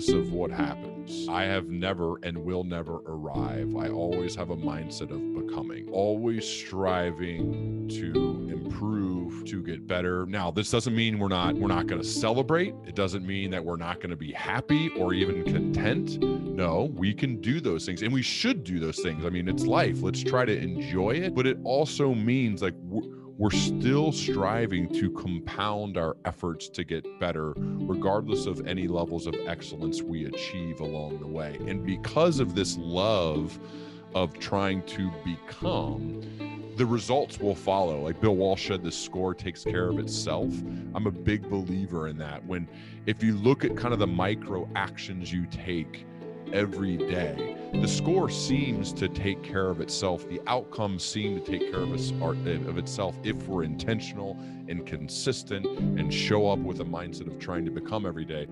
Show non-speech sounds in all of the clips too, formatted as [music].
regardless of what happens, I have never and will never arrive. I always have a mindset of becoming, always striving to improve, to get better. Now, this doesn't mean we're not we're not going to celebrate. It doesn't mean that we're not going to be happy or even content. No, we can do those things and we should do those things. I mean, it's life. Let's try to enjoy it, but it also means like we're still striving to compound our efforts to get better, regardless of any levels of excellence we achieve along the way. And because of this love of trying to become, the results will follow. Like Bill Walsh said, the score takes care of itself. I'm a big believer in that. When, if you look at kind of the micro actions you take every day, the score seems to take care of itself. The outcomes seem to take care of, us, of itself if we're intentional and consistent and show up with a mindset of trying to become every day.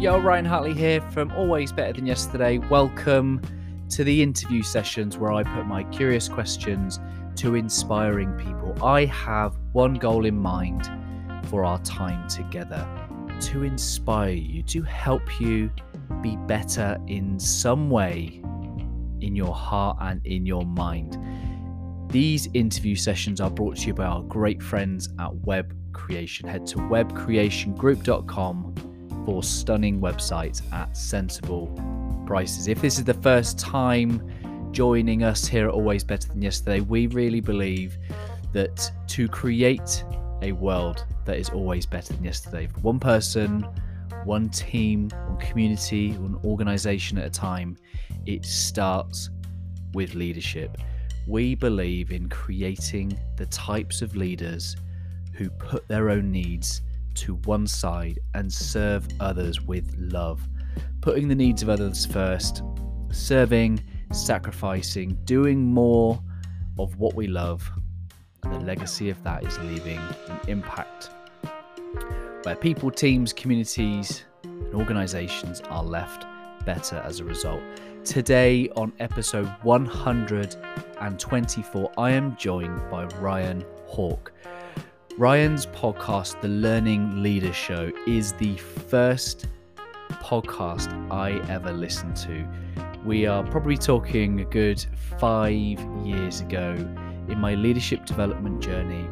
Yo, Ryan Hartley here from Always Better Than Yesterday. Welcome to the interview sessions where I put my curious questions to inspiring people. I have one goal in mind for our time together to inspire you, to help you be better in some way in your heart and in your mind. These interview sessions are brought to you by our great friends at Web Creation. Head to webcreationgroup.com for stunning websites at sensible prices. If this is the first time joining us here at Always Better Than Yesterday, we really believe that to create a world that is always better than yesterday, for one person, one team, one community, one organization at a time, it starts with leadership. We believe in creating the types of leaders who put their own needs to one side and serve others with love. Putting the needs of others first, serving sacrificing, doing more of what we love, and the legacy of that is leaving an impact where people, teams, communities, and organizations are left better as a result. Today, on episode 124, I am joined by Ryan Hawk. Ryan's podcast, The Learning Leader Show, is the first podcast I ever listened to we are probably talking a good five years ago in my leadership development journey.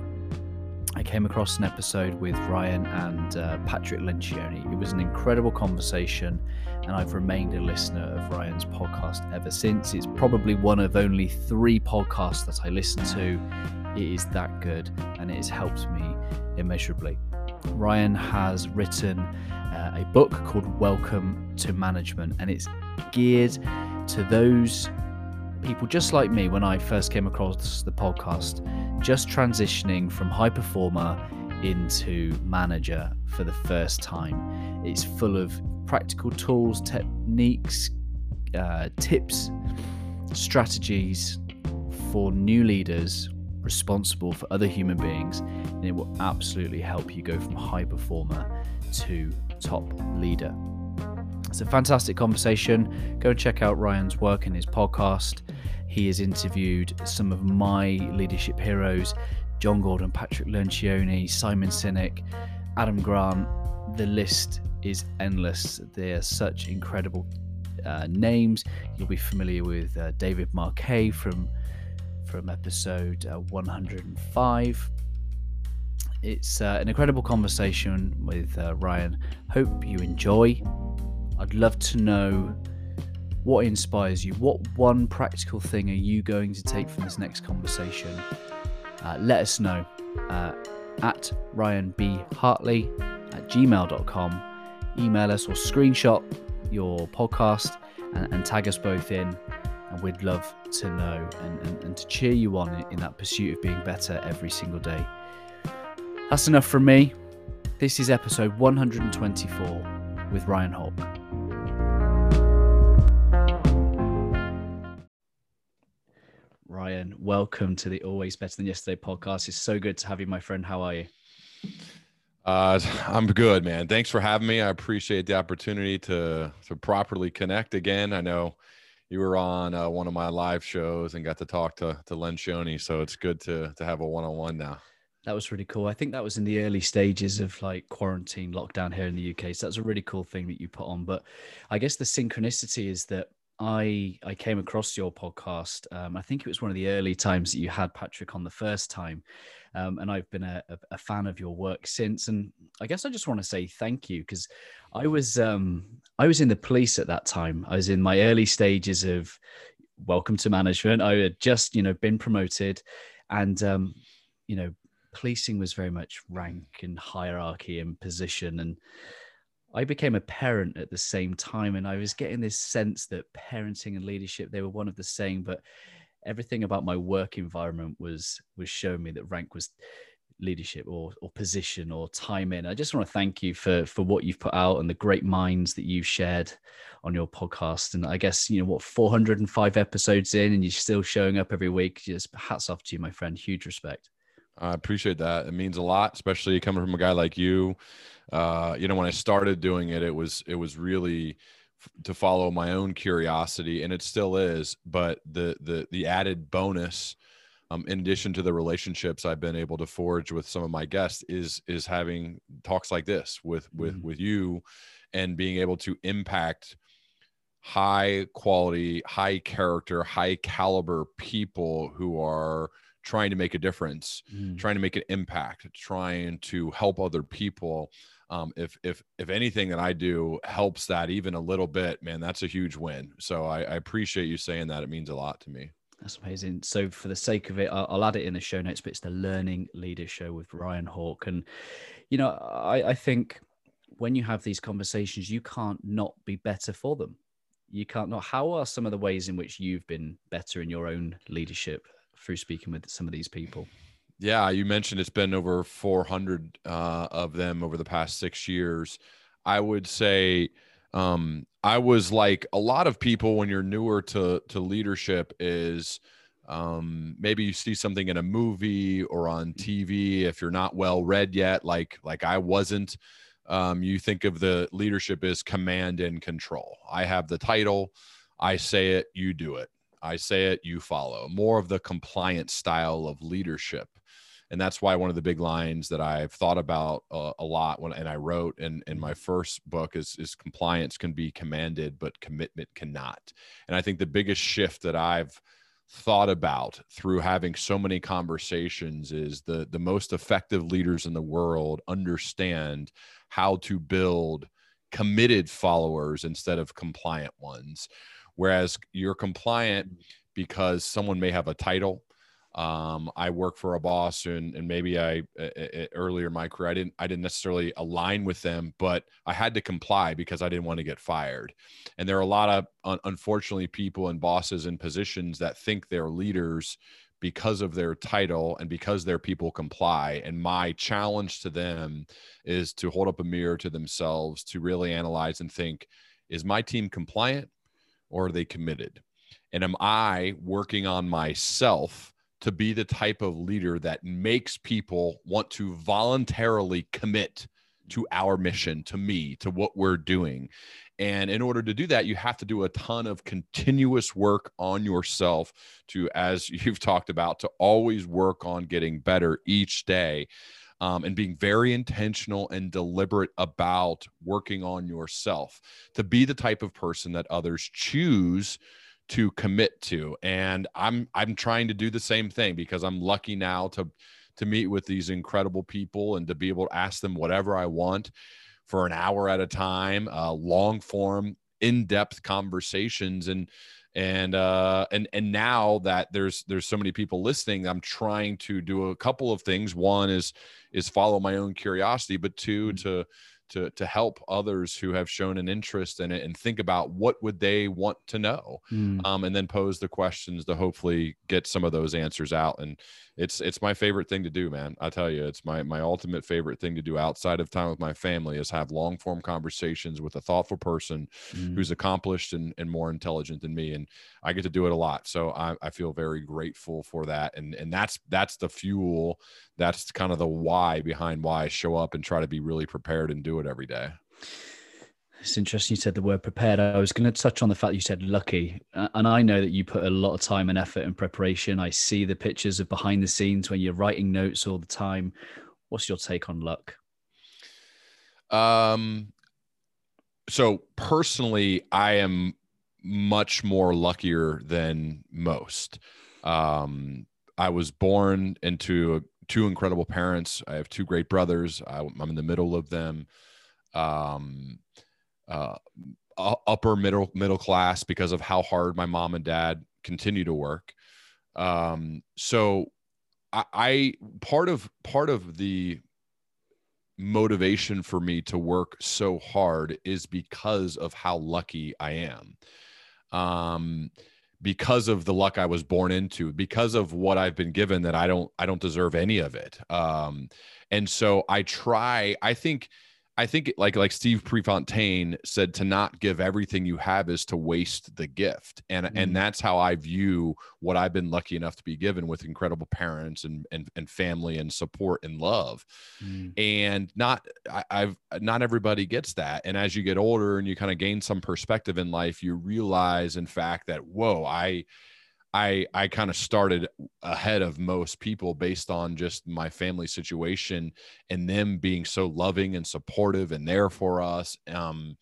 I came across an episode with Ryan and uh, Patrick Lencioni. It was an incredible conversation, and I've remained a listener of Ryan's podcast ever since. It's probably one of only three podcasts that I listen to. It is that good, and it has helped me immeasurably. Ryan has written uh, a book called Welcome to Management, and it's geared to those people just like me when I first came across the podcast, just transitioning from high performer into manager for the first time. It's full of practical tools, techniques, uh, tips, strategies for new leaders responsible for other human beings, and it will absolutely help you go from high performer to top leader. It's a fantastic conversation. Go and check out Ryan's work and his podcast. He has interviewed some of my leadership heroes John Gordon, Patrick Lencioni, Simon Sinek, Adam Grant. The list is endless. They are such incredible uh, names. You'll be familiar with uh, David Marquet from from episode uh, 105. It's uh, an incredible conversation with uh, Ryan. Hope you enjoy. I'd love to know what inspires you. What one practical thing are you going to take from this next conversation? Uh, let us know uh, at Ryan B. Hartley at gmail.com. Email us or screenshot your podcast and, and tag us both in. And we'd love to know and, and, and to cheer you on in, in that pursuit of being better every single day. That's enough from me. This is episode 124 with Ryan Hawk. Ryan, welcome to the Always Better Than Yesterday podcast. It's so good to have you, my friend. How are you? Uh, I'm good, man. Thanks for having me. I appreciate the opportunity to to properly connect again. I know, you were on uh, one of my live shows and got to talk to to Lencioni. So it's good to to have a one on one now. That was really cool. I think that was in the early stages of like quarantine lockdown here in the UK. So that's a really cool thing that you put on. But I guess the synchronicity is that I I came across your podcast. Um, I think it was one of the early times that you had Patrick on the first time, um, and I've been a, a, fan of your work since. And I guess I just want to say thank you because I was um, I was in the police at that time. I was in my early stages of welcome to management. I had just you know been promoted, and um, you know policing was very much rank and hierarchy and position and I became a parent at the same time, and I was getting this sense that parenting and leadership they were one of the same, but everything about my work environment was was showing me that rank was leadership or or position or time in. I just want to thank you for for what you've put out and the great minds that you've shared on your podcast. And I guess you know what 405 episodes in, and you're still showing up every week. Just hats off to you, my friend. Huge respect. I appreciate that. It means a lot, especially coming from a guy like you. Uh, you know, when I started doing it, it was it was really to follow my own curiosity, and it still is. But the the the added bonus, um, in addition to the relationships I've been able to forge with some of my guests, is is having talks like this with with mm-hmm. with you, and being able to impact high quality, high character, high caliber people who are trying to make a difference, mm. trying to make an impact, trying to help other people. Um, if if if anything that I do helps that even a little bit, man, that's a huge win. So I, I appreciate you saying that. It means a lot to me. That's amazing. So for the sake of it, I'll, I'll add it in the show notes. But it's the Learning Leader Show with Ryan Hawk, and you know, I, I think when you have these conversations, you can't not be better for them. You can't not. How are some of the ways in which you've been better in your own leadership through speaking with some of these people. Yeah, you mentioned it's been over 400 uh, of them over the past six years. I would say um, I was like a lot of people when you're newer to to leadership is um, maybe you see something in a movie or on TV if you're not well read yet, like like I wasn't. Um, you think of the leadership as command and control. I have the title, I say it, you do it. I say it, you follow. More of the compliant style of leadership. And that's why one of the big lines that I've thought about uh, a lot when and I wrote in, in my first book is is compliance can be commanded, but commitment cannot. And I think the biggest shift that I've thought about through having so many conversations is the the most effective leaders in the world understand how to build committed followers instead of compliant ones Whereas you're compliant mm. because someone may have a title. Um, I work for a boss, and, and maybe I uh, earlier in my career I didn't I didn't necessarily align with them, but I had to comply because I didn't want to get fired. And there are a lot of un- unfortunately people and bosses in positions that think they're leaders because of their title and because their people comply. And my challenge to them is to hold up a mirror to themselves to really analyze and think: Is my team compliant? Or are they committed? And am I working on myself to be the type of leader that makes people want to voluntarily commit to our mission, to me, to what we're doing? And in order to do that, you have to do a ton of continuous work on yourself to, as [laughs] you've talked about, to always work on getting better each day um, and being very intentional and deliberate about working on yourself to be the type of person that others choose to commit to. And i'm i'm trying to do the same thing because i'm lucky now to to meet with these incredible people and to be able to ask them whatever i want for an hour at a time uh, long form in-depth conversations. And and uh and and now that there's there's so many people listening i'm trying to do a couple of things one is is follow my own curiosity but 2 mm-hmm. to to to help others who have shown an interest in it and think about what would they want to know mm. um, and then pose the questions to hopefully get some of those answers out and it's it's my favorite thing to do man i tell you it's my my ultimate favorite thing to do outside of time with my family is have long form conversations with a thoughtful person mm. who's accomplished and, and more intelligent than me and i get to do it a lot so I, I feel very grateful for that and and that's that's the fuel that's kind of the why behind why i show up and try to be really prepared and do it every day It's interesting you said the word prepared. I was going to touch on the fact you said lucky. And I know that you put a lot of time and effort and preparation. I see the pictures of behind the scenes when you're writing notes all the time. What's your take on luck? Um, so personally, I am much more luckier than most. Um, I was born into a, two incredible parents. I have two great brothers. I, am in the middle of them. Um, uh, upper middle middle class because of how hard my mom and dad continue to work. Um, so I, I part of part of the motivation for me to work so hard is because of how lucky I am. Um, because of the luck I was born into, because of what I've been given that I don't I don't deserve any of it. Um, and so I try, I think I think like like Steve Prefontaine said to not give everything you have is to waste the gift. And mm. and that's how I view what I've been lucky enough to be given with incredible parents and and, and family and support and love. Mm. And not I, I've not everybody gets that. And as you get older and you kind of gain some perspective in life, you realize in fact that whoa, I I I kind of started ahead of most people based on just my family situation and them being so loving and supportive and there for us. Um,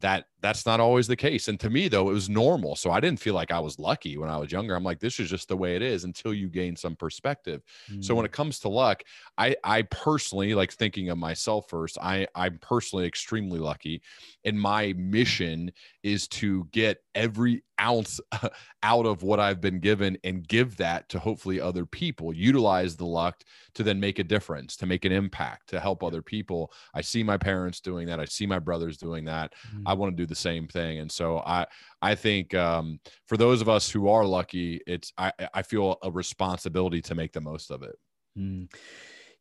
that that's not always the case. And to me, though, it was normal. So I didn't feel like I was lucky when I was younger. I'm like, this is just the way it is until you gain some perspective. Mm. So when mm. it comes to luck, I I personally like thinking of myself first. I I'm personally extremely lucky, and my mission is to get every ounce [laughs] out of what I've been given and give that to hopefully other people. Utilize the luck to then make a difference, to make an impact, to help other people. I see my parents doing that. I see my brothers doing that. Mm. I want to do the same thing. And so I I think um, for those of us who are lucky, it's I I feel a responsibility to make the most of it. Mm.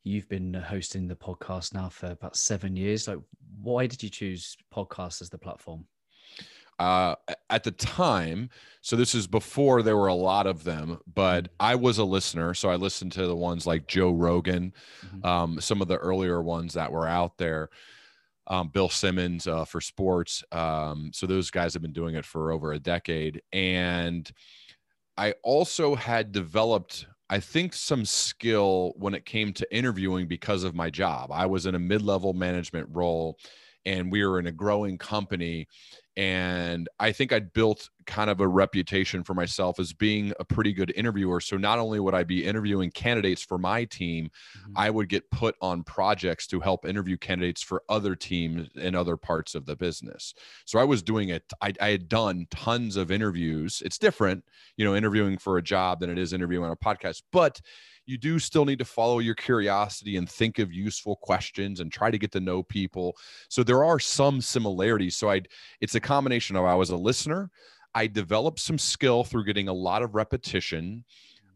You've been hosting the podcast now for about seven years. Like, why did you choose podcast as the platform? uh, at the time, so this is before there were a lot of them, but mm-hmm. I was a listener. So I listened to the ones like Joe Rogan, mm-hmm. um, some of the earlier ones that were out there um, Bill Simmons uh, for sports. Um, so those guys have been doing it for over a decade. And I also had developed, I think, some skill when it came to interviewing because of my job. I was in a mid level management role and we were in a growing company and I think I'd built kind of a reputation for myself as being a pretty good interviewer. So not only would I be interviewing candidates for my team, mm-hmm. I would get put on projects to help interview candidates for other teams in other parts of the business. So I was doing it. I, I had done tons of interviews. It's different, you know, interviewing for a job than it is interviewing on a podcast, but you do still need to follow your curiosity and think of useful questions and try to get to know people. So there are some similarities. So I it's a combination of I was a listener, I developed some skill through getting a lot of repetition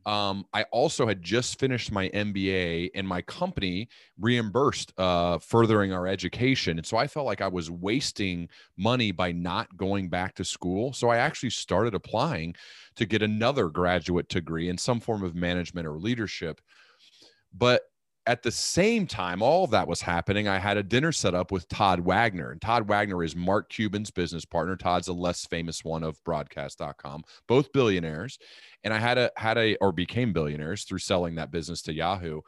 um, I also had just finished my MBA, and my company reimbursed uh, furthering our education. And so I felt like I was wasting money by not going back to school. So I actually started applying to get another graduate degree in some form of management or leadership. But at the same time, all that was happening. I had a dinner set up with Todd Wagner, and Todd Wagner is Mark Cuban's business partner. Todd's a less famous one of broadcast.com, both billionaires. And I had a, had a, or became billionaires through selling that business to Yahoo.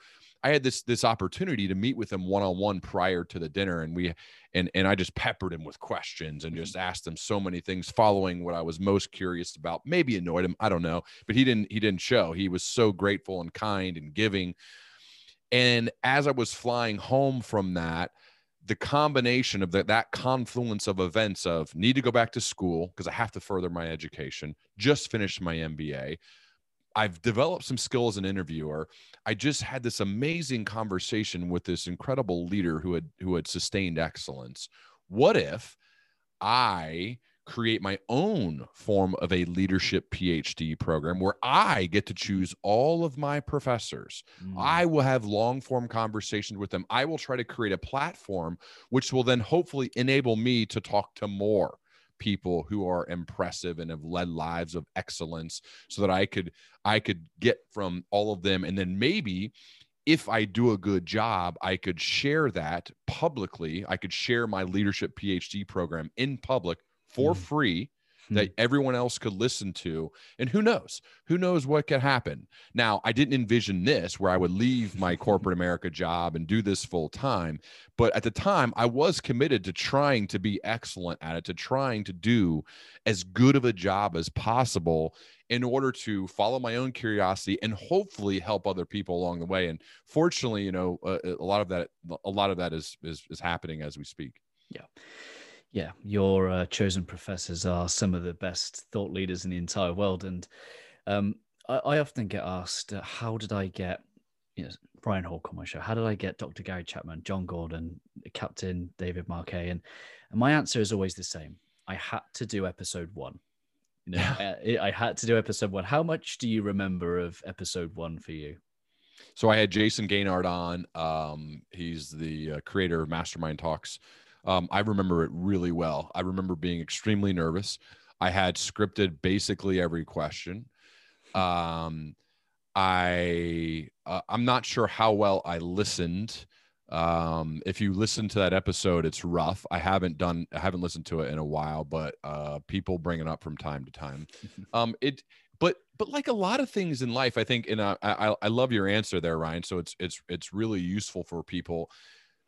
I had this this opportunity to meet with him one on one prior to the dinner, and we and and I just peppered him with questions and mm-hmm. just asked him so many things, following what I was most curious about. Maybe annoyed him, I don't know, but he didn't he didn't show. He was so grateful and kind and giving. And as I was flying home from that, the combination of the, that confluence of events of need to go back to school because I have to further my education, just finished my MBA. I've developed some skills as an interviewer. I just had this amazing conversation with this incredible leader who had who had sustained excellence. What if I create my own form of a leadership PhD program where I get to choose all of my professors. Mm. I will have long form conversations with them. I will try to create a platform which will then hopefully enable me to talk to more people who are impressive and have led lives of excellence so that I could I could get from all of them and then maybe if I do a good job, I could share that publicly. I could share my leadership PhD program in public for Mm. free Hmm. that everyone else could listen to. And who knows? Who knows what could happen? Now, I didn't envision this where I would leave my [laughs] corporate America job and do this full time. But at the time, I was committed to trying to be excellent at it, to trying to do as good of a job as possible in order to follow my own curiosity and hopefully help other people along the way. And fortunately, you know, uh, a lot of that, a lot of that is is, is happening as we speak. yeah, your uh, chosen professors are some of the best thought leaders in the entire world. And um, I, I often get asked, uh, how did I get you know, Ryan Hawk on my show? How did I get Dr. Gary Chapman, John Gordon, Captain David Marquet? And, and my answer is always the same. I had to do episode one. You know, I, I had to do episode one. How much do you remember of episode one for you? So I had Jayson Gaignard on. Um, he's the uh, creator of Mastermind Talks. Um, I remember it really well. I remember being extremely nervous. I had scripted basically every question. Um, I uh, I'm not sure how well I listened. Um, if you listen to that episode, it's rough. I haven't done I haven't listened to it in a while, but uh, people bring it up from time to time. [laughs] Um, it but but like a lot of things in life, I think, and I, I I love your answer there, Ryan. So it's it's it's really useful for people.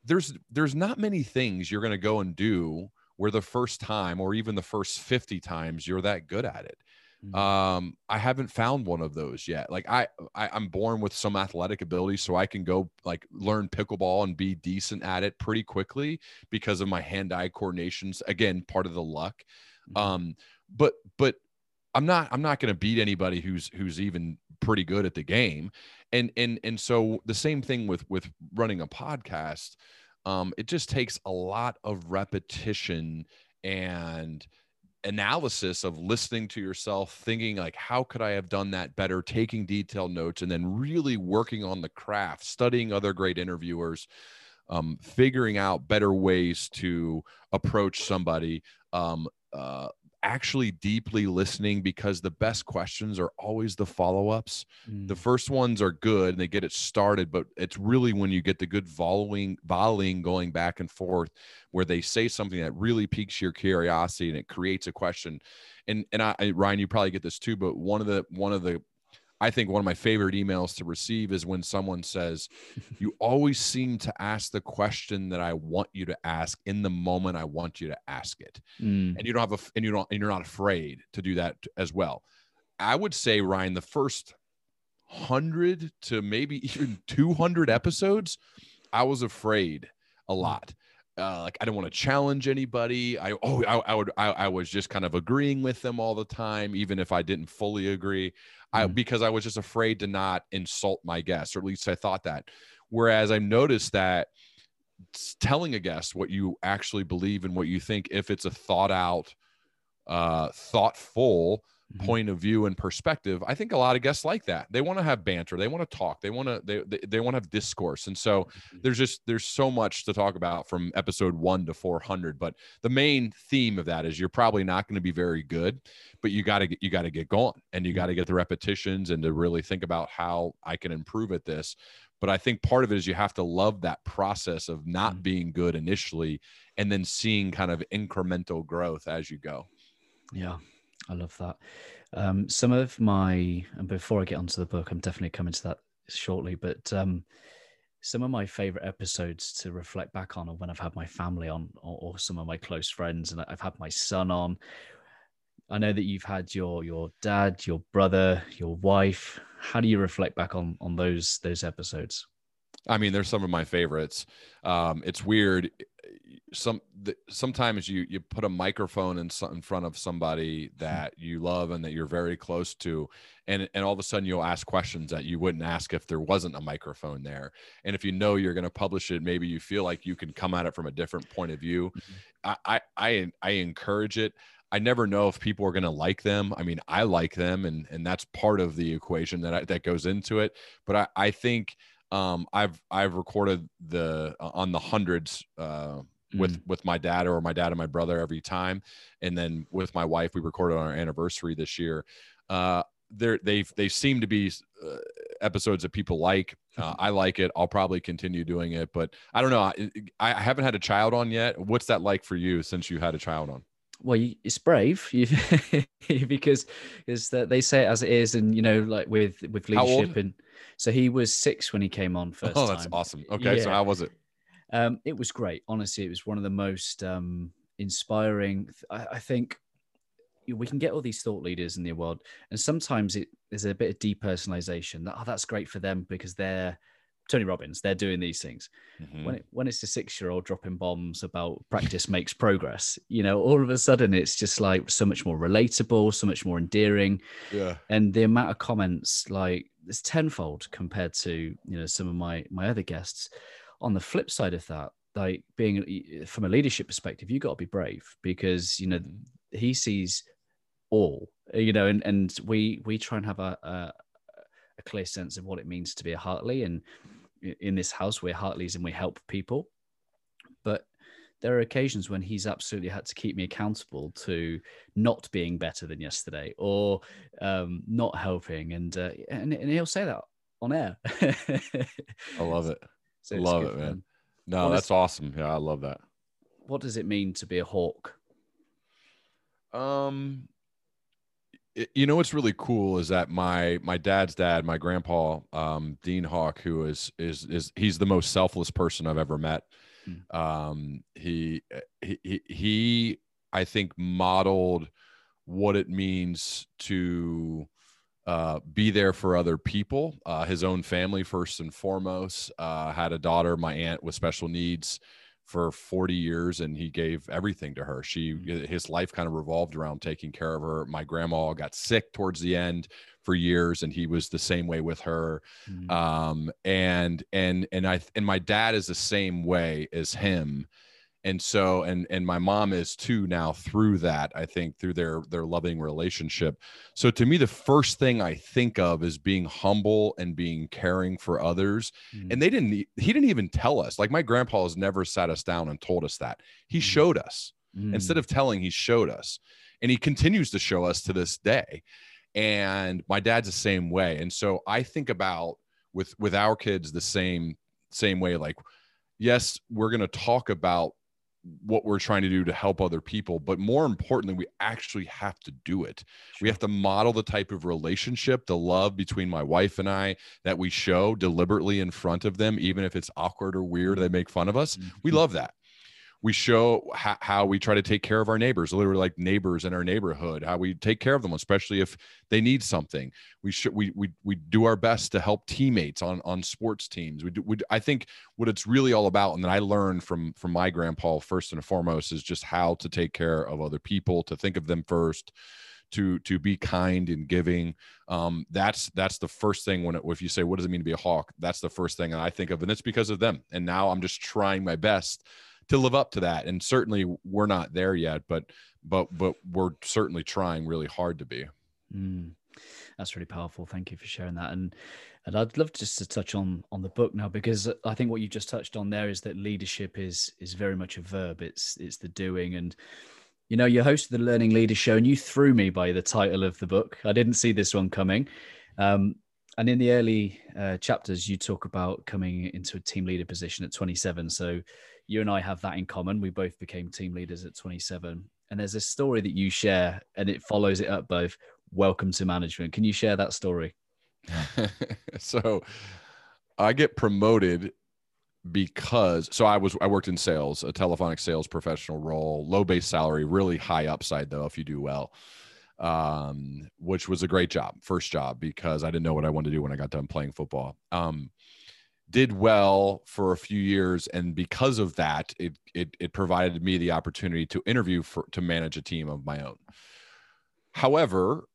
There's there's not many things you're going to go and do where the first time or even the first 50 times you're that good at it Mm. um i haven't found one of those yet like I, I i'm born with some athletic ability so i can go like learn pickleball and be decent at it pretty quickly because of my hand-eye coordinations again part of the luck Mhm. um but but i'm not i'm not going to beat anybody who's who's even pretty good at the game. And and and so the same thing with with running a podcast um it just takes a lot of repetition and analysis of listening to yourself thinking like how could i have done that better? Taking detailed notes and then really working on the craft studying other great interviewers um, figuring out better ways to approach somebody um, uh, actually deeply listening because the best questions are always the follow-ups Mm. the first ones are good and they get it started but it's really when you get the good following volleying going back and forth where they say something that really piques your curiosity and it creates a question and and I, I ryan you probably get this too but one of the one of the i think one of my favorite emails to receive is when someone says [laughs] you always seem to ask the question that i want you to ask in the moment i want you to ask it. Mm. and you don't have a and you don't and you're not afraid to do that as well. I would say ryan the first 100 to maybe [laughs] even 200 episodes i was afraid a lot. Uh, like i don't want to challenge anybody. I oh i, I would I, I was just kind of agreeing with them all the time even if i didn't fully agree i Mm. because i was just afraid to not insult my guests or at least i thought that whereas i noticed that telling a guest what you actually believe and what you think if it's a thought out uh thoughtful Mhm. point of view and perspective i think a lot of guests like that they want to have banter they want to talk they want to they, they, they want to have discourse and so Mhm. there's just there's so much to talk about from episode 1 to 400 but the main theme of that is you're probably not going to be very good but you got to get you got to get going and you got to get the repetitions and to really think about how i can improve at this but i think part of it is you have to love that process of not Mhm. being good initially and then seeing kind of incremental growth as you go Yeah, I love that. Um, some of my, and before I get onto the book, I'm definitely coming to that shortly, but um, some of my favorite episodes to reflect back on are when I've had my family on or, or some of my close friends, and I've had my son on. I know that you've had your your dad, your brother, your wife. How do you reflect back on on those those episodes? I mean, they're some of my favorites. Um, it's weird. Eh, some th- sometimes you you put a microphone in in front of somebody hmm. that you love and that you're very close to, and and all of a sudden you'll ask questions that you wouldn't ask if there wasn't a microphone there. And if you know you're going to publish it, maybe you feel like you can come at it from a different point of view. Mm-hmm. I I I, I encourage it. I never know if people are going to like them. I mean, I like them, and and that's part of the equation that I, that goes into it. But I I think um, I've I've recorded the uh, on the hundreds uh, with with my dad or my dad and my brother every time, and then with my wife we recorded on our anniversary this year. Uh, they they they seem to be uh, episodes that people like, Uh, I like it. I'll probably continue doing it, but I don't know. I, I haven't had a child on yet. What's that like for you since you had a child on? well you, it's brave [laughs] you, because is that they say it as it is and you know like with with leadership and so he was six when he came on first oh that's time. awesome okay yeah. so how was it um it was great honestly it was one of the most um inspiring I, I think we can get all these thought leaders in the world and sometimes it is a bit of depersonalization that oh that's great for them because they're Tony Robbins, they're doing these things. Mm-hmm. When it, when it's a six year old dropping bombs about practice makes progress, you know, all of a sudden it's just like so much more relatable, so much more endearing. Yeah. And the amount of comments, like it's tenfold compared to you know some of my my other guests. On the flip side of that, like being from a leadership perspective, you got to be brave because you know mm-hmm. he sees all, you know, and and we we try and have a, a a clear sense of what it means to be a Hartley. And in this house, we're Hartleys and we help people. But there are occasions when he's absolutely had to keep me accountable to not being better than yesterday or um, not helping. And, uh, and, and he'll say that on air. I love it. [laughs] So love it, man. No, what that's is, awesome. Yeah, I love that. What does it mean to be a hawk? Um, you know what's really cool is that my my dad's dad, my grandpa, um, Dean Hawk, who is is is he's the most selfless person I've ever met. Mm. Um, he, he he I think modeled what it means to uh, be there for other people, uh, his own family first and foremost. Uh, had a daughter, my aunt with special needs for 40 years and he gave everything to her. She mm-hmm. his life kind of revolved around taking care of her. My grandma got sick towards the end for years and he was the same way with her. Mm-hmm. Um and and and I and my dad is the same way as him and so and and my mom is too now through that i think through their their loving relationship. So to me the first thing i think of is being humble and being caring for others. Mm. and they didn't he didn't even tell us like my grandpa has never sat us down and told us that. He mm. showed us. Mm. instead of telling he showed us. And he continues to show us to this day. And my dad's the same way. And so i think about with with our kids the same same way like yes we're going to talk about what we're trying to do to help other people but more importantly we actually have to do it. We have to model the type of relationship the love between my wife and i that we show deliberately in front of them even if it's awkward or weird they make fun of us. Mm-hmm. we love that we show how, how we try to take care of our neighbors literally like neighbors in our neighborhood how we take care of them especially if they need something. We should we we, we do our best to help teammates on on sports teams. We do we, i think what it's really all about and that i learned from from my grandpa first and foremost is just how to take care of other people to think of them first to to be kind and giving. Um, that's that's the first thing when it, if you say what does it mean to be a hawk? That's the first thing i think of and it's because of them. And now i'm just trying my best to live up to that. And certainly we're not there yet, but but but we're certainly trying really hard to be. Mm, that's really powerful. Thank you for sharing that. And and I'd love just to touch on on the book now because I think what you just touched on there is that leadership is is very much a verb. It's it's the doing and you know, you're host of the Learning Leader Show, and you threw me by the title of the book. I didn't see this one coming. Um, and in the early uh, chapters, you talk about coming into a team leader position at 27. So you and I have that in common. We both became team leaders at 27. And there's a story that you share, and it follows it up both. Welcome to management. Can you share that story? [laughs] so I get promoted because so I was I worked in sales, a telephonic sales professional role, low base salary, really high upside though if you do well. Um, which was a great job, first job because I didn't know what I wanted to do when I got done playing football. Um, did well for a few years and because of that it, it it provided me the opportunity to interview for to manage a team of my own. However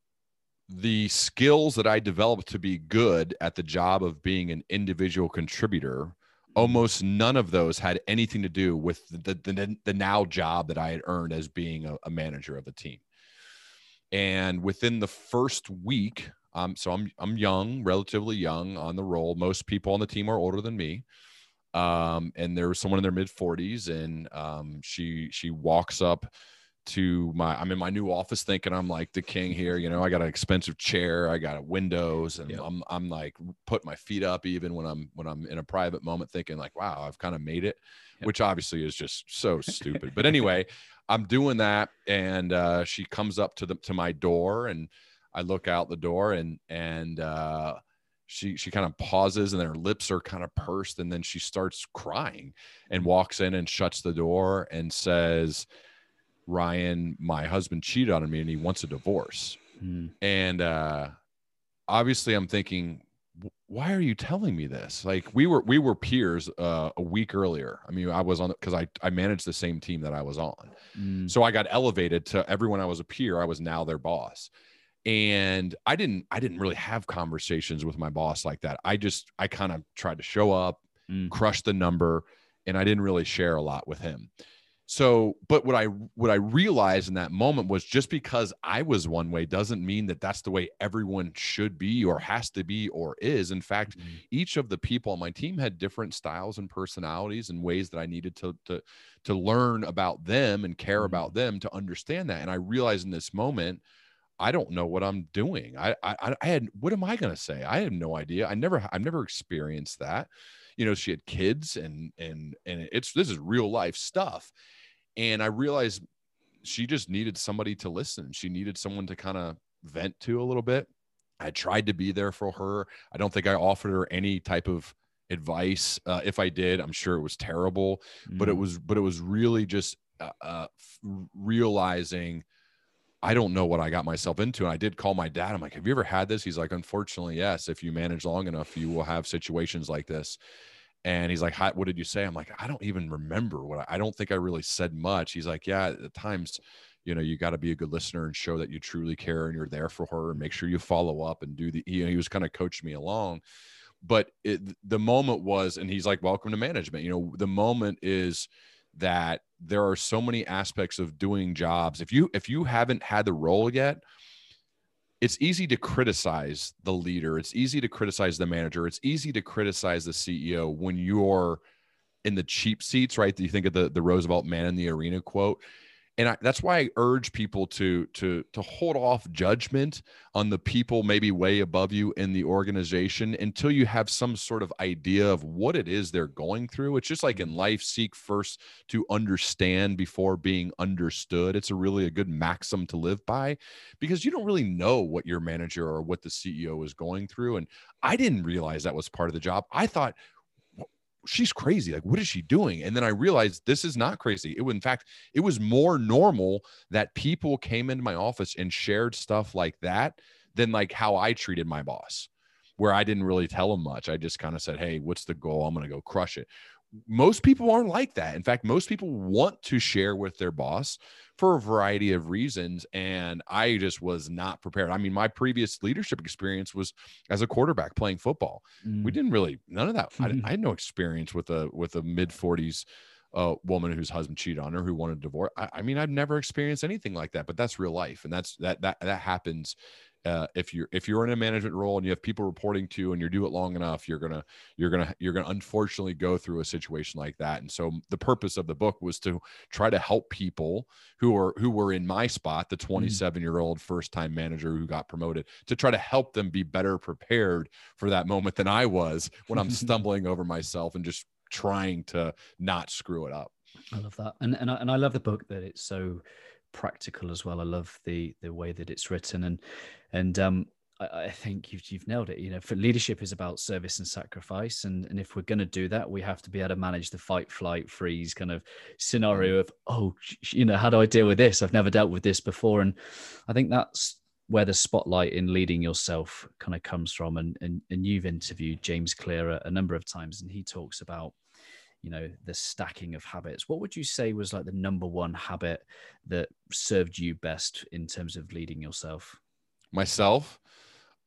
the skills that i developed to be good at the job of being an individual contributor almost none of those had anything to do with the the, the now job that i had earned as being a, a manager of a team. And within the first week um, so I'm I'm young, relatively young on the role. Most people on the team are older than me. Um, and there was someone in their mid 40s, and um, she she walks up to my I'm in my new office thinking I'm like the king here. You know, I got an expensive chair, I got windows, and. I'm I'm like put my feet up even when I'm when I'm in a private moment thinking like, wow, I've kind of made it, which obviously is just so stupid. but [laughs] anyway, I'm doing that, and uh, she comes up to the to my door, and I look out the door, and and uh, she she kind of pauses and her lips are kind of pursed and then she starts crying and walks in and shuts the door and says ryan my husband cheated on me and he wants a divorce. Mm. and uh obviously i'm thinking why are you telling me this? Like we were we were peers uh, a week earlier. I mean i was on because i i managed the same team that i was on. Mm. so i got elevated to everyone i was a peer i was now their boss and i didn't i didn't really have conversations with my boss like that i just i kind of tried to show up mm. crush the number and i didn't really share a lot with him so but what i what i realized in that moment was just because i was one way doesn't mean that that's the way everyone should be or has to be or is in fact mm. each of the people on my team had different styles and personalities and ways that i needed to to to learn about them and care mm. about them to understand that and i realized in this moment I don't know what I'm doing. I I, I had what am I going to say? I have no idea. I never I've never experienced that. You know, she had kids and and and it's this is real life stuff. And I realized she just needed somebody to listen. She needed someone to kind of vent to a little bit. I tried to be there for her. I don't think I offered her any type of advice. Uh, if I did, I'm sure it was terrible, mm. but it mm. was but it was really just uh, uh, realizing I don't know what I got myself into. And I did call my dad. I'm like, have you ever had this? He's like, unfortunately, yes. If you manage long enough, you will have situations like this. And he's like, what did you say? I'm like, I don't even remember what I, I don't think I really said much. He's like, yeah, at times, you know, you got to be a good listener and show that you truly care and you're there for her and make sure you follow up and do the, you know, he was kind of coaching me along. But it, the moment was, and he's like, welcome to management. You know, the moment is, that there are so many aspects of doing jobs. If you if you haven't had the role yet it's easy to criticize the leader. It's easy to criticize the manager. It's easy to criticize the ceo when you're in the cheap seats right? You think of the the roosevelt man in the arena quote and I, that's why I urge people to to to hold off judgment on the people maybe way above you in the organization until you have some sort of idea of what it is they're going through. It's just like in mm-hmm. life, seek first to understand before being understood. It's a really a good maxim to live by because you don't really know what your manager or what the CEO is going through. And I didn't realize that was part of the job. I thought she's crazy. Like, what is she doing? And then I realized this is not crazy. It was, in fact, it was more normal that people came into my office and shared stuff like that than like how I treated my boss, where I didn't really tell him much. I just kind of said, Hey, what's the goal? I'm going to go crush it most people aren't like that. In fact, most people want to share with their boss for a variety of reasons. And I just was not prepared. I mean, my previous leadership experience was as a quarterback playing football. Mm. We didn't really, none of that. I, [laughs] I, had no experience with a, with a mid 40s uh, woman whose husband cheated on her who wanted a divorce. I, I mean, I've never experienced anything like that, but that's real life. And that's, that, that, that happens uh, if you're if you're in a management role and you have people reporting to you and you do it long enough you're gonna you're gonna you're gonna unfortunately go through a situation like that. And so the purpose of the book was to try to help people who are who were in my spot the mm-hmm. 27 year old first time manager who got promoted to try to help them be better prepared for that moment than i was when i'm [laughs] stumbling over myself and just trying to not screw it up. I love that. And and I, and I love the book that it's so practical as well. I love the the way that it's written, and and um, I, I, think you've you've nailed it. You know, for leadership is about service and sacrifice, and and if we're going to do that, we have to be able to manage the fight, flight, freeze kind of scenario of oh, you know, how do I deal with this? I've never dealt with this before, and I think that's where the spotlight in leading yourself kind of comes from. And and, and you've interviewed James Clear a, a number of times, and he talks about you know the stacking of habits what would you say was like the number one habit that served you best in terms of leading yourself? Myself?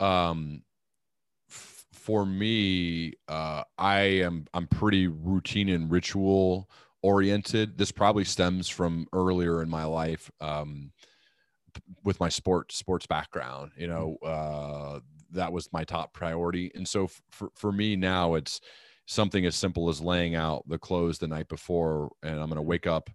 Um f- for me uh i am i'm pretty routine and ritual oriented. This probably stems from earlier in my life um with my sport sports background you know uh that was my top priority. And so f- for for me now it's something as simple as laying out the clothes the night before and i'm going to wake up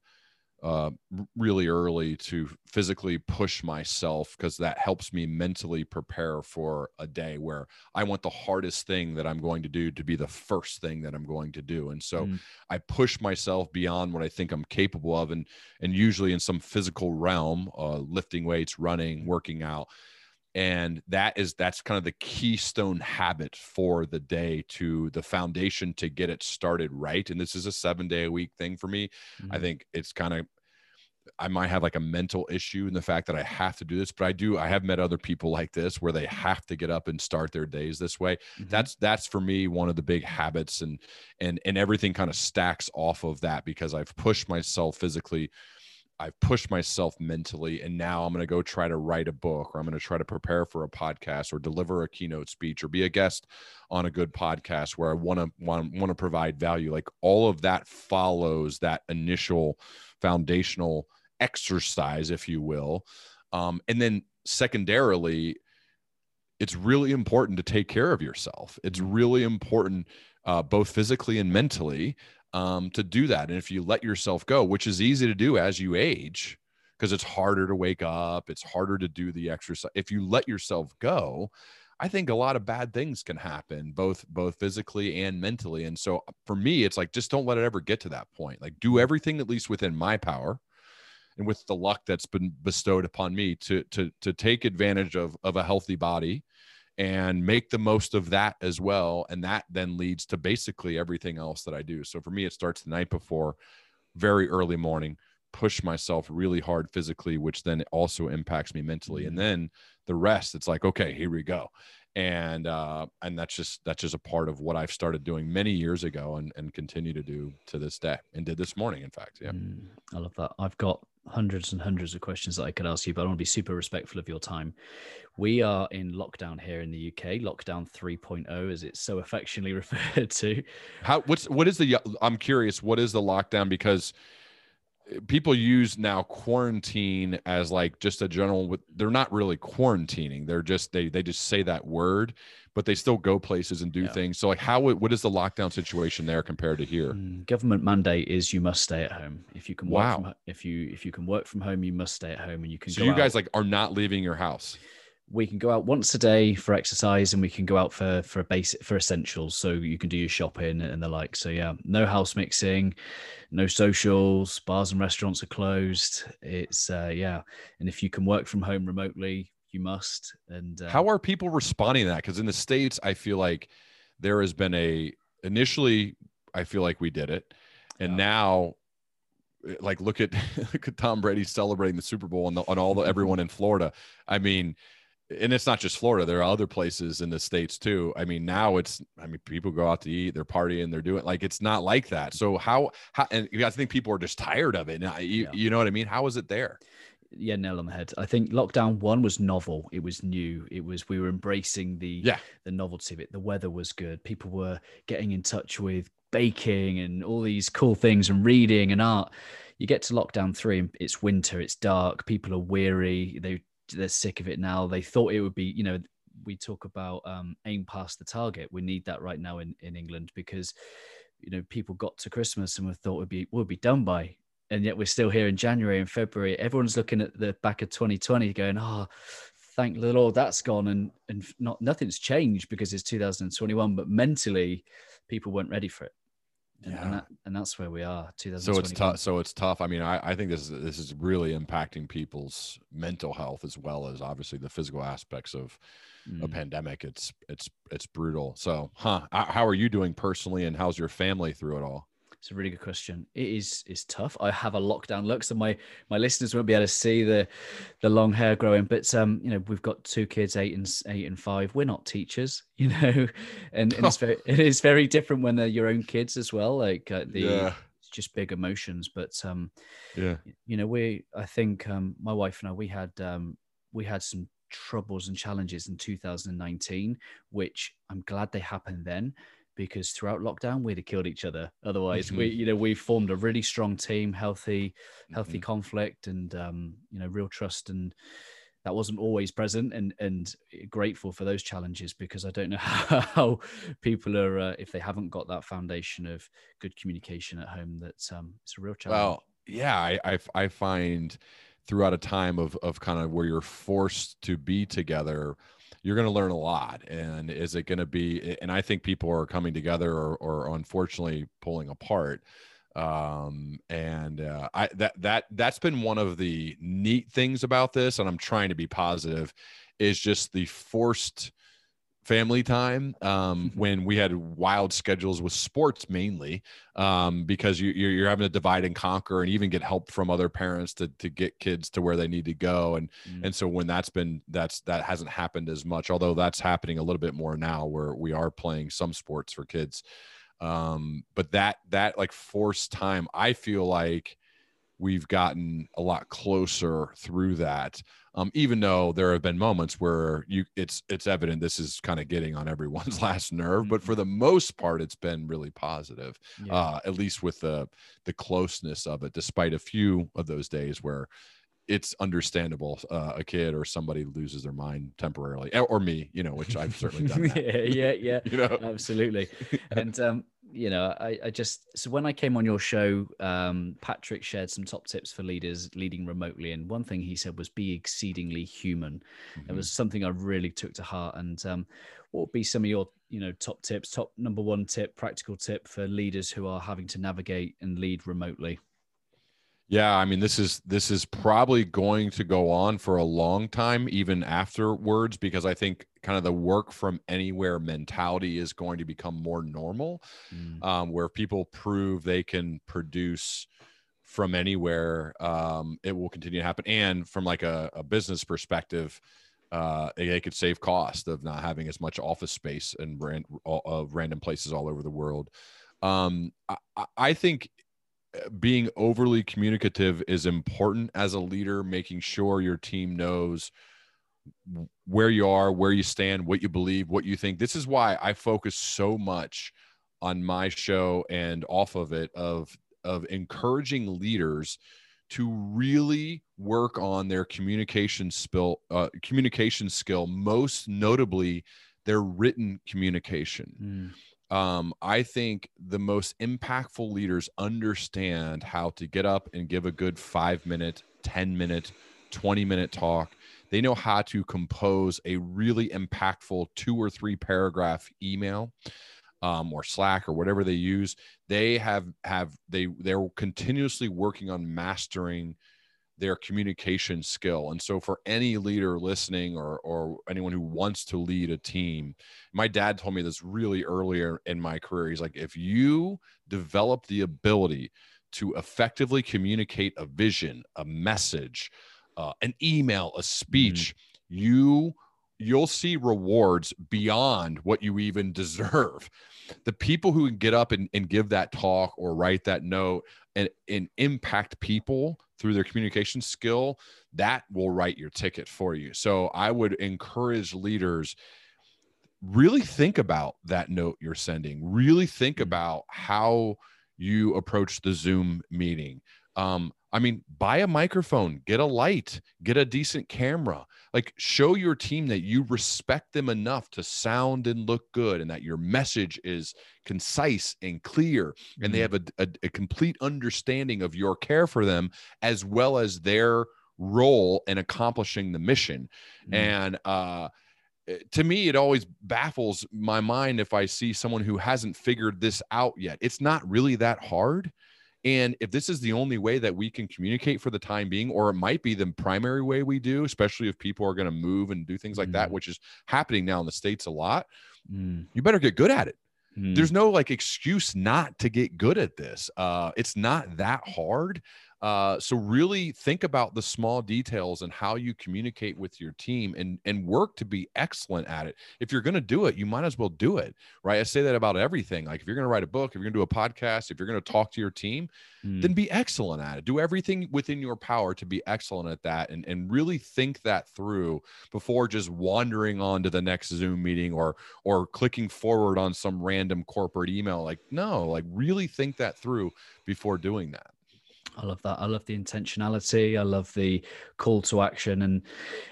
uh, really early to physically push myself because that helps me mentally prepare for a day where I want the hardest thing that I'm going to do to be the first thing that I'm going to do. And so mm. I push myself beyond what I think I'm capable of, and and usually in some physical realm, uh, lifting weights, running, working out. And that is that's kind of the keystone habit for the day to the foundation to get it started right. And this is a seven day a week thing for me. Mm-hmm. I think it's kind of I might have like a mental issue in the fact that I have to do this, but I do. I have met other people like this where they have to get up and start their days this way. Mm-hmm. That's that's for me one of the big habits, and and and everything kind of stacks off of that because I've pushed myself physically, I've pushed myself mentally, and now I'm going to go try to write a book, or I'm going to try to prepare for a podcast, or deliver a keynote speech, or be a guest on a good podcast where I want to want want to provide value. Like all of that follows that initial foundational exercise, if you will. Um, and then secondarily, it's really important to take care of yourself. It's really important, uh, both physically and mentally, um, to do that. And if you let yourself go, which is easy to do as you age, because it's harder to wake up, it's harder to do the exercise. If you let yourself go, I think a lot of bad things can happen, both both physically and mentally. And so for me, it's like just don't let it ever get to that point. Like do everything at least within my power and with the luck that's been bestowed upon me to to to take advantage of of a healthy body and make the most of that as well and that then leads to basically everything else that I do. So for me it starts the night before very early morning push myself really hard physically which then also impacts me mentally. And mm-hmm. then the rest it's like okay here we go. And uh and that's just that's just a part of what i've started doing many years ago and and continue to do to this day and did this morning in fact. Yeah. Mm, i love that. I've got hundreds and hundreds of questions that i could ask you but i want to be super respectful of your time. We are in lockdown here in the uk lockdown 3.0 as it's so affectionately [laughs] referred to. How what's what is the i'm curious what is the lockdown? Because people use now quarantine as like just a general they're not really quarantining. They're just they they just say that word but they still go places and do yeah. things. So like how what is the lockdown situation there compared to here? Mm, government mandate is you must stay at home. If you can work wow. from, if you if you can work from home you must stay at home and you can so you guys like are not leaving your house we can go out once a day for exercise and we can go out for for a basic for essentials. So you can do your shopping and the like. So yeah no house mixing no socials bars and restaurants are closed. It's uh yeah. And if you can work from home remotely you must. And uh, how are people responding to that? Because in the states i feel like there has been a initially i feel like we did it. And yeah. now like look at [laughs] look at Tom Brady celebrating the Super Bowl and, the, and all the everyone in Florida. I mean, and it's not just Florida. There are other places in the states too. I mean, now it's. I mean, people go out to eat, they're partying, they're doing like it's not like that. So how how and I think people are just tired of it. Now, you, yeah. you know what I mean? How is it there? Yeah, nail on the head. I think lockdown one was novel. It was new. It was we were embracing the yeah the novelty of it. The weather was good. People were getting in touch with baking and all these cool things and reading and art you get to lockdown three and it's winter it's dark people are weary they they're sick of it now. They thought it would be, you know, we talk about um, aim past the target. We need that right now in, in England because, you know, people got to Christmas and we thought would be would be done by, and yet we're still here in January and February. Everyone's looking at the back of 2020, going, "Oh, thank the Lord that's gone," and and not nothing's changed because it's 2021. But mentally, people weren't ready for it and, yeah. and, that, and, that's where we are. So it's tough. So it's tough. I mean, I, I think this is this is really impacting people's mental health as well as obviously the physical aspects of mm. a pandemic. It's it's it's brutal. So, huh? How are you doing personally, and how's your family through it all? It's a really good question. It is is tough. I have a lockdown look, so my my listeners won't be able to see the the long hair growing. But um, you know, we've got two kids, eight and eight and five. We're not teachers, [laughs] you know, and, and it's [laughs] very it is very different when they're your own kids as well. Like uh, the yeah. it's just big emotions. But um, yeah, you know, we I think um, my wife and I we had um we had some troubles and challenges in 2019, which I'm glad they happened then because throughout lockdown we'd have killed each other. Otherwise, mm-hmm. we you know we formed a really strong team, healthy, healthy mm-hmm. conflict, and um, you know real trust, and that wasn't always present. And and grateful for those challenges because I don't know [laughs] how people are uh, if they haven't got that foundation of good communication at home. That um, it's a real challenge. Well, yeah, I, I I find throughout a time of of kind of where you're forced to be together, you're going to learn a lot. And is it going to be? And I think people are coming together or, or unfortunately pulling apart. Um, and uh, I that that that's been one of the neat things about this, and I'm trying to be positive, is just the forced family time um, mm-hmm. when we had wild schedules with sports mainly um, because you, you're, you're having to divide and conquer and even get help from other parents to, to get kids to where they need to go and mm. and so when that's been that's that hasn't happened as much although that's happening a little bit more now where we are playing some sports for kids um, but that that like forced time i feel like we've gotten a lot closer through that um, even though there have been moments where you it's it's evident this is kind of getting on everyone's [laughs] last nerve but for mm-hmm. the most part it's been really positive yeah. uh, at least with the the closeness of it despite a few of those days where it's understandable uh, a kid or somebody loses their mind temporarily or me you know which i've certainly done [laughs] yeah yeah yeah [laughs] you know absolutely [laughs] and um you know, I, I just so when I came on your show, um, Patrick shared some top tips for leaders leading remotely, and one thing he said was be exceedingly human. Mm-hmm. It was something I really took to heart. And um, what would be some of your, you know, top tips, top number one tip, practical tip for leaders who are having to navigate and lead remotely? Yeah, I mean this is this is probably going to go on for a long time even afterwards because I think kind of the work from anywhere mentality is going to become more normal mm. um, where people prove they can produce from anywhere um, it will continue to happen and from like a, a business perspective uh, they could save cost of not having as much office space and brand, of random places all over the world um, I, I think being overly communicative is important as a leader, making sure your team knows where you are, where you stand, what you believe, what you think. This is why I focus so much on my show and off of it of of encouraging leaders to really work on their communication skill uh, communication skill most notably their written communication mm um, I think the most impactful leaders understand how to get up and give a good five minute, 10 minute, 20 minute talk. They know how to compose a really impactful two or three paragraph email um, or Slack or whatever they use. They have have they they're continuously working on mastering their communication skill. And so, for any leader listening or, or anyone who wants to lead a team, my dad told me this really earlier in my career. He's like, if you develop the ability to effectively communicate a vision, a message, uh, an email, a speech, mm-hmm. you you'll see rewards beyond what you even [laughs] deserve. The people who can get up and, and give that talk or write that note and, and impact people through their communication skill, that will write your ticket for you. So I would encourage leaders really think about that note you're sending. Really think mm-hmm. about how you approach the Zoom meeting. Um, I mean, buy a microphone, get a light, get a decent camera. Like, show your team that you respect them enough to sound and look good and that your message is concise and clear and mm-hmm. they have a, a, a complete understanding of your care for them as well as their role in accomplishing the mission. Mm-hmm. And, uh, eh, to me, it always baffles my mind if I see someone who hasn't figured this out yet. It's not really that hard. And if this is the only way that we can communicate for the time being, or it might be the primary way we do, especially if people are going to move and do things like mm. that, which is happening now in the States a lot, mm. you better get good at it. Mm. There's no like excuse not to get good at this. Uh, it's not that hard. Uh, so really think about the small details and how you communicate with your team and and work to be excellent at it. If you're going to do it, you might as well do it, right? I say that about everything. Like if you're going to write a book, if you're going to do a podcast, if you're going to talk to your team, mm. then be excellent at it. Do everything within your power to be excellent at that, and and really think that through before just wandering on to the next Zoom meeting or or clicking forward on some random corporate email. Like no, like really think that through before doing that. I love that. I love the intentionality. I love the call to action, and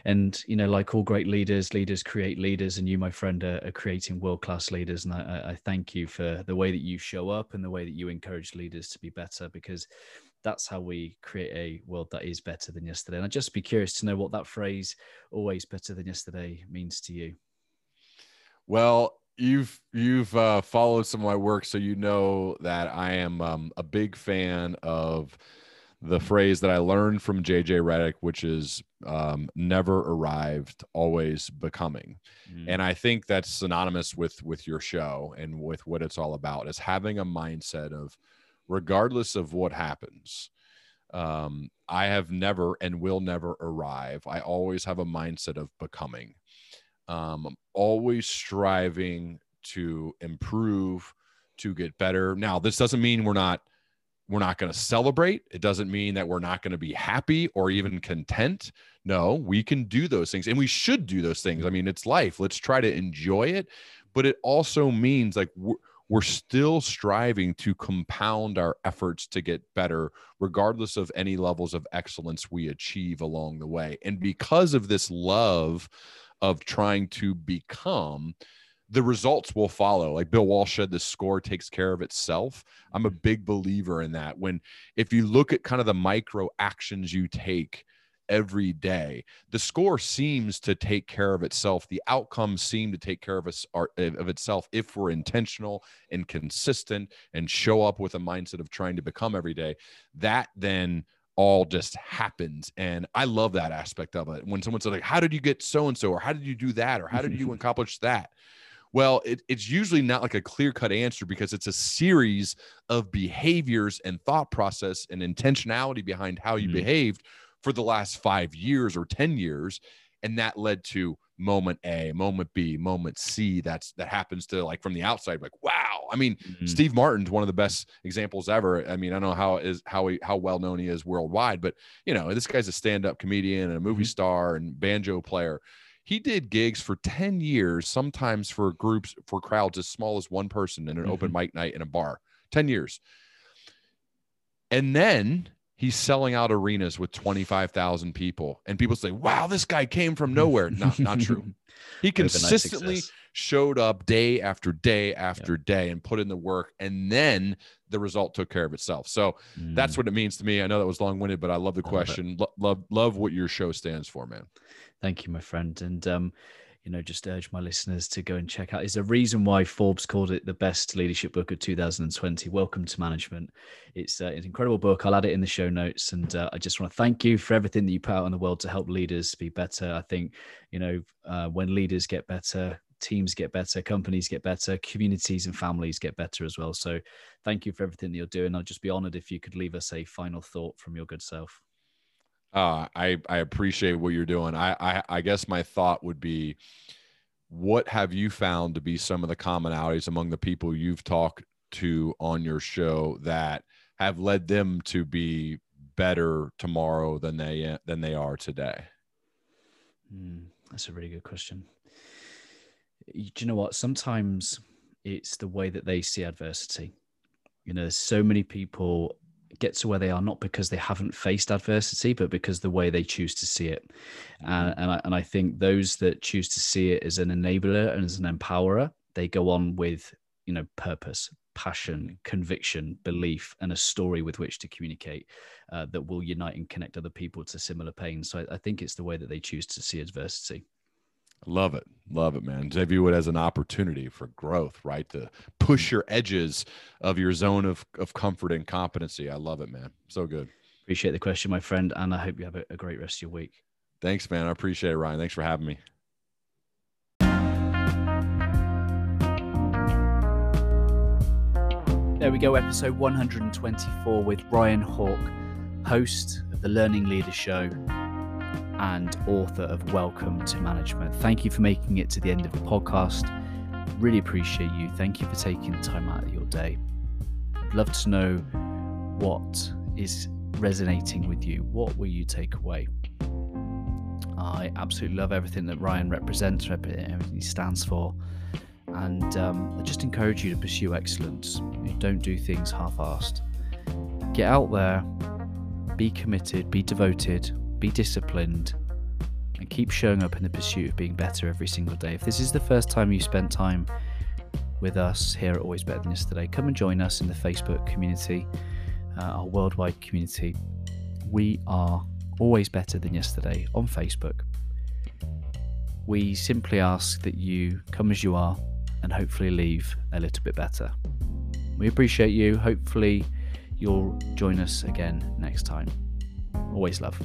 and you know, like all great leaders, leaders create leaders, and you, my friend, are, are creating world class leaders. And I, I, thank you for the way that you show up and the way that you encourage leaders to be better, because that's how we create a world that is better than yesterday. And I'd just be curious to know what that phrase, always better than yesterday, means to you. Well, you've you've uh, followed some of my work, so you know that I am um, a big fan of the phrase that I learned from JJ Redick, which is um, "never arrived, always becoming," mm. and I think that's synonymous with with your show and with what it's all about. Is having a mindset of, regardless of what happens, um, I have never and will never arrive. I always have a mindset of becoming. Um, I'm always striving to improve, to get better. Now, this doesn't mean we're not we're not going to celebrate. It doesn't mean that we're not going to be happy or even content. No, we can do those things and we should do those things. I mean, it's life. Let's try to enjoy it. But it also means like we're, we're still striving to compound our efforts to get better, regardless of any levels of excellence we achieve along the way. And because of this love of trying to become, the results will follow. Like Bill Walsh said, the score takes care of itself. I'm a mm-hmm. big believer in that. When if you look at kind of the micro actions you take every day, the score seems to take care of itself. The outcomes seem to take care of us of itself if we're intentional and consistent and show up with a mindset of trying to become every day. That then all just happens. And i love that aspect of it. When someone says like how did you get so and so or how did you do that? or how did you [laughs] accomplish that? Well, it, it's usually not like a clear cut answer because it's a series of behaviors and thought process and intentionality behind how you mm-hmm. behaved for the last five years or 10 years. And that led to moment A, moment B, moment C. That's that happens to like from the outside, like, wow. I mean, mm-hmm. Steve Martin's one of the best examples ever. I mean, I don't know how is how he how well known he is worldwide, but you know, this guy's a stand-up comedian and a movie mm-hmm. star and banjo player he did gigs for 10 years, sometimes for groups, for crowds as small as one person in an mm-hmm. open mic night in a bar. 10 years. And then he's selling out arenas with 25,000 people. And people say, wow, this guy came from nowhere. not, not true. [laughs] He consistently showed up day after day after yep. day and put in the work. And then the result took care of itself. So mm. that's what it means to me. I know that was long winded, but I love the question. Love, love, love what your show stands for, man. Thank you, my friend. And um, you know, just urge my listeners to go and check out. Is a reason why Forbes called it the best leadership book of 2020. Welcome to Management. It's, uh, it's an incredible book. I'll add it in the show notes. And uh, I just want to thank you for everything that you put out in the world to help leaders be better. I think, you know, uh, when leaders get better, teams get better, companies get better, communities and families get better as well. So thank you for everything that you're doing. I'll just be honored if you could leave us a final thought from your good self. Uh, I I appreciate what you're doing. I, I I guess my thought would be, what have you found to be some of the commonalities among the people you've talked to on your show that have led them to be better tomorrow than they than they are today? Mm, that's a really good question. Do you know what? Sometimes it's the way that they see adversity. You know, there's so many people get to where they are not because they haven't faced adversity, but because the way they choose to see it. Uh, mm-hmm. and, I, and I think those that choose to see it as an enabler and as an empowerer, they go on with you know purpose, passion, mm-hmm. conviction, belief, and a story with which to communicate uh, that will unite and connect other people to similar pain. So I, I think it's the way that they choose to see adversity. Love it. Love it, man. They view it as an opportunity for growth, right? To push your edges of your zone of, of comfort and competency. I love it, man. So good. Appreciate the question, my friend. And I hope you have a, a great rest of your week. Thanks, man. I appreciate it, Ryan. Thanks for having me. There we go, episode 124 with Ryan Hawk, host of the Learning Leader Show and author of Welcome to Management. Thank you for making it to the end of the podcast. Really appreciate you. Thank you for taking time out of your day. I'd love to know what is resonating with you. What will you take away? I absolutely love everything that Ryan represents, everything he stands for. And um, I just encourage you to pursue excellence. Don't do things half assed. Get out there, be committed, be devoted, be disciplined, and keep showing up in the pursuit of being better every single day. If this is the first time you spent time with us here at Always Better Than Yesterday, come and join us in the Facebook community. uh, our worldwide community. We are always better than yesterday on Facebook. We simply ask that you come as you are and hopefully leave a little bit better. We appreciate you. Hopefully, you'll join us again next time. Always love.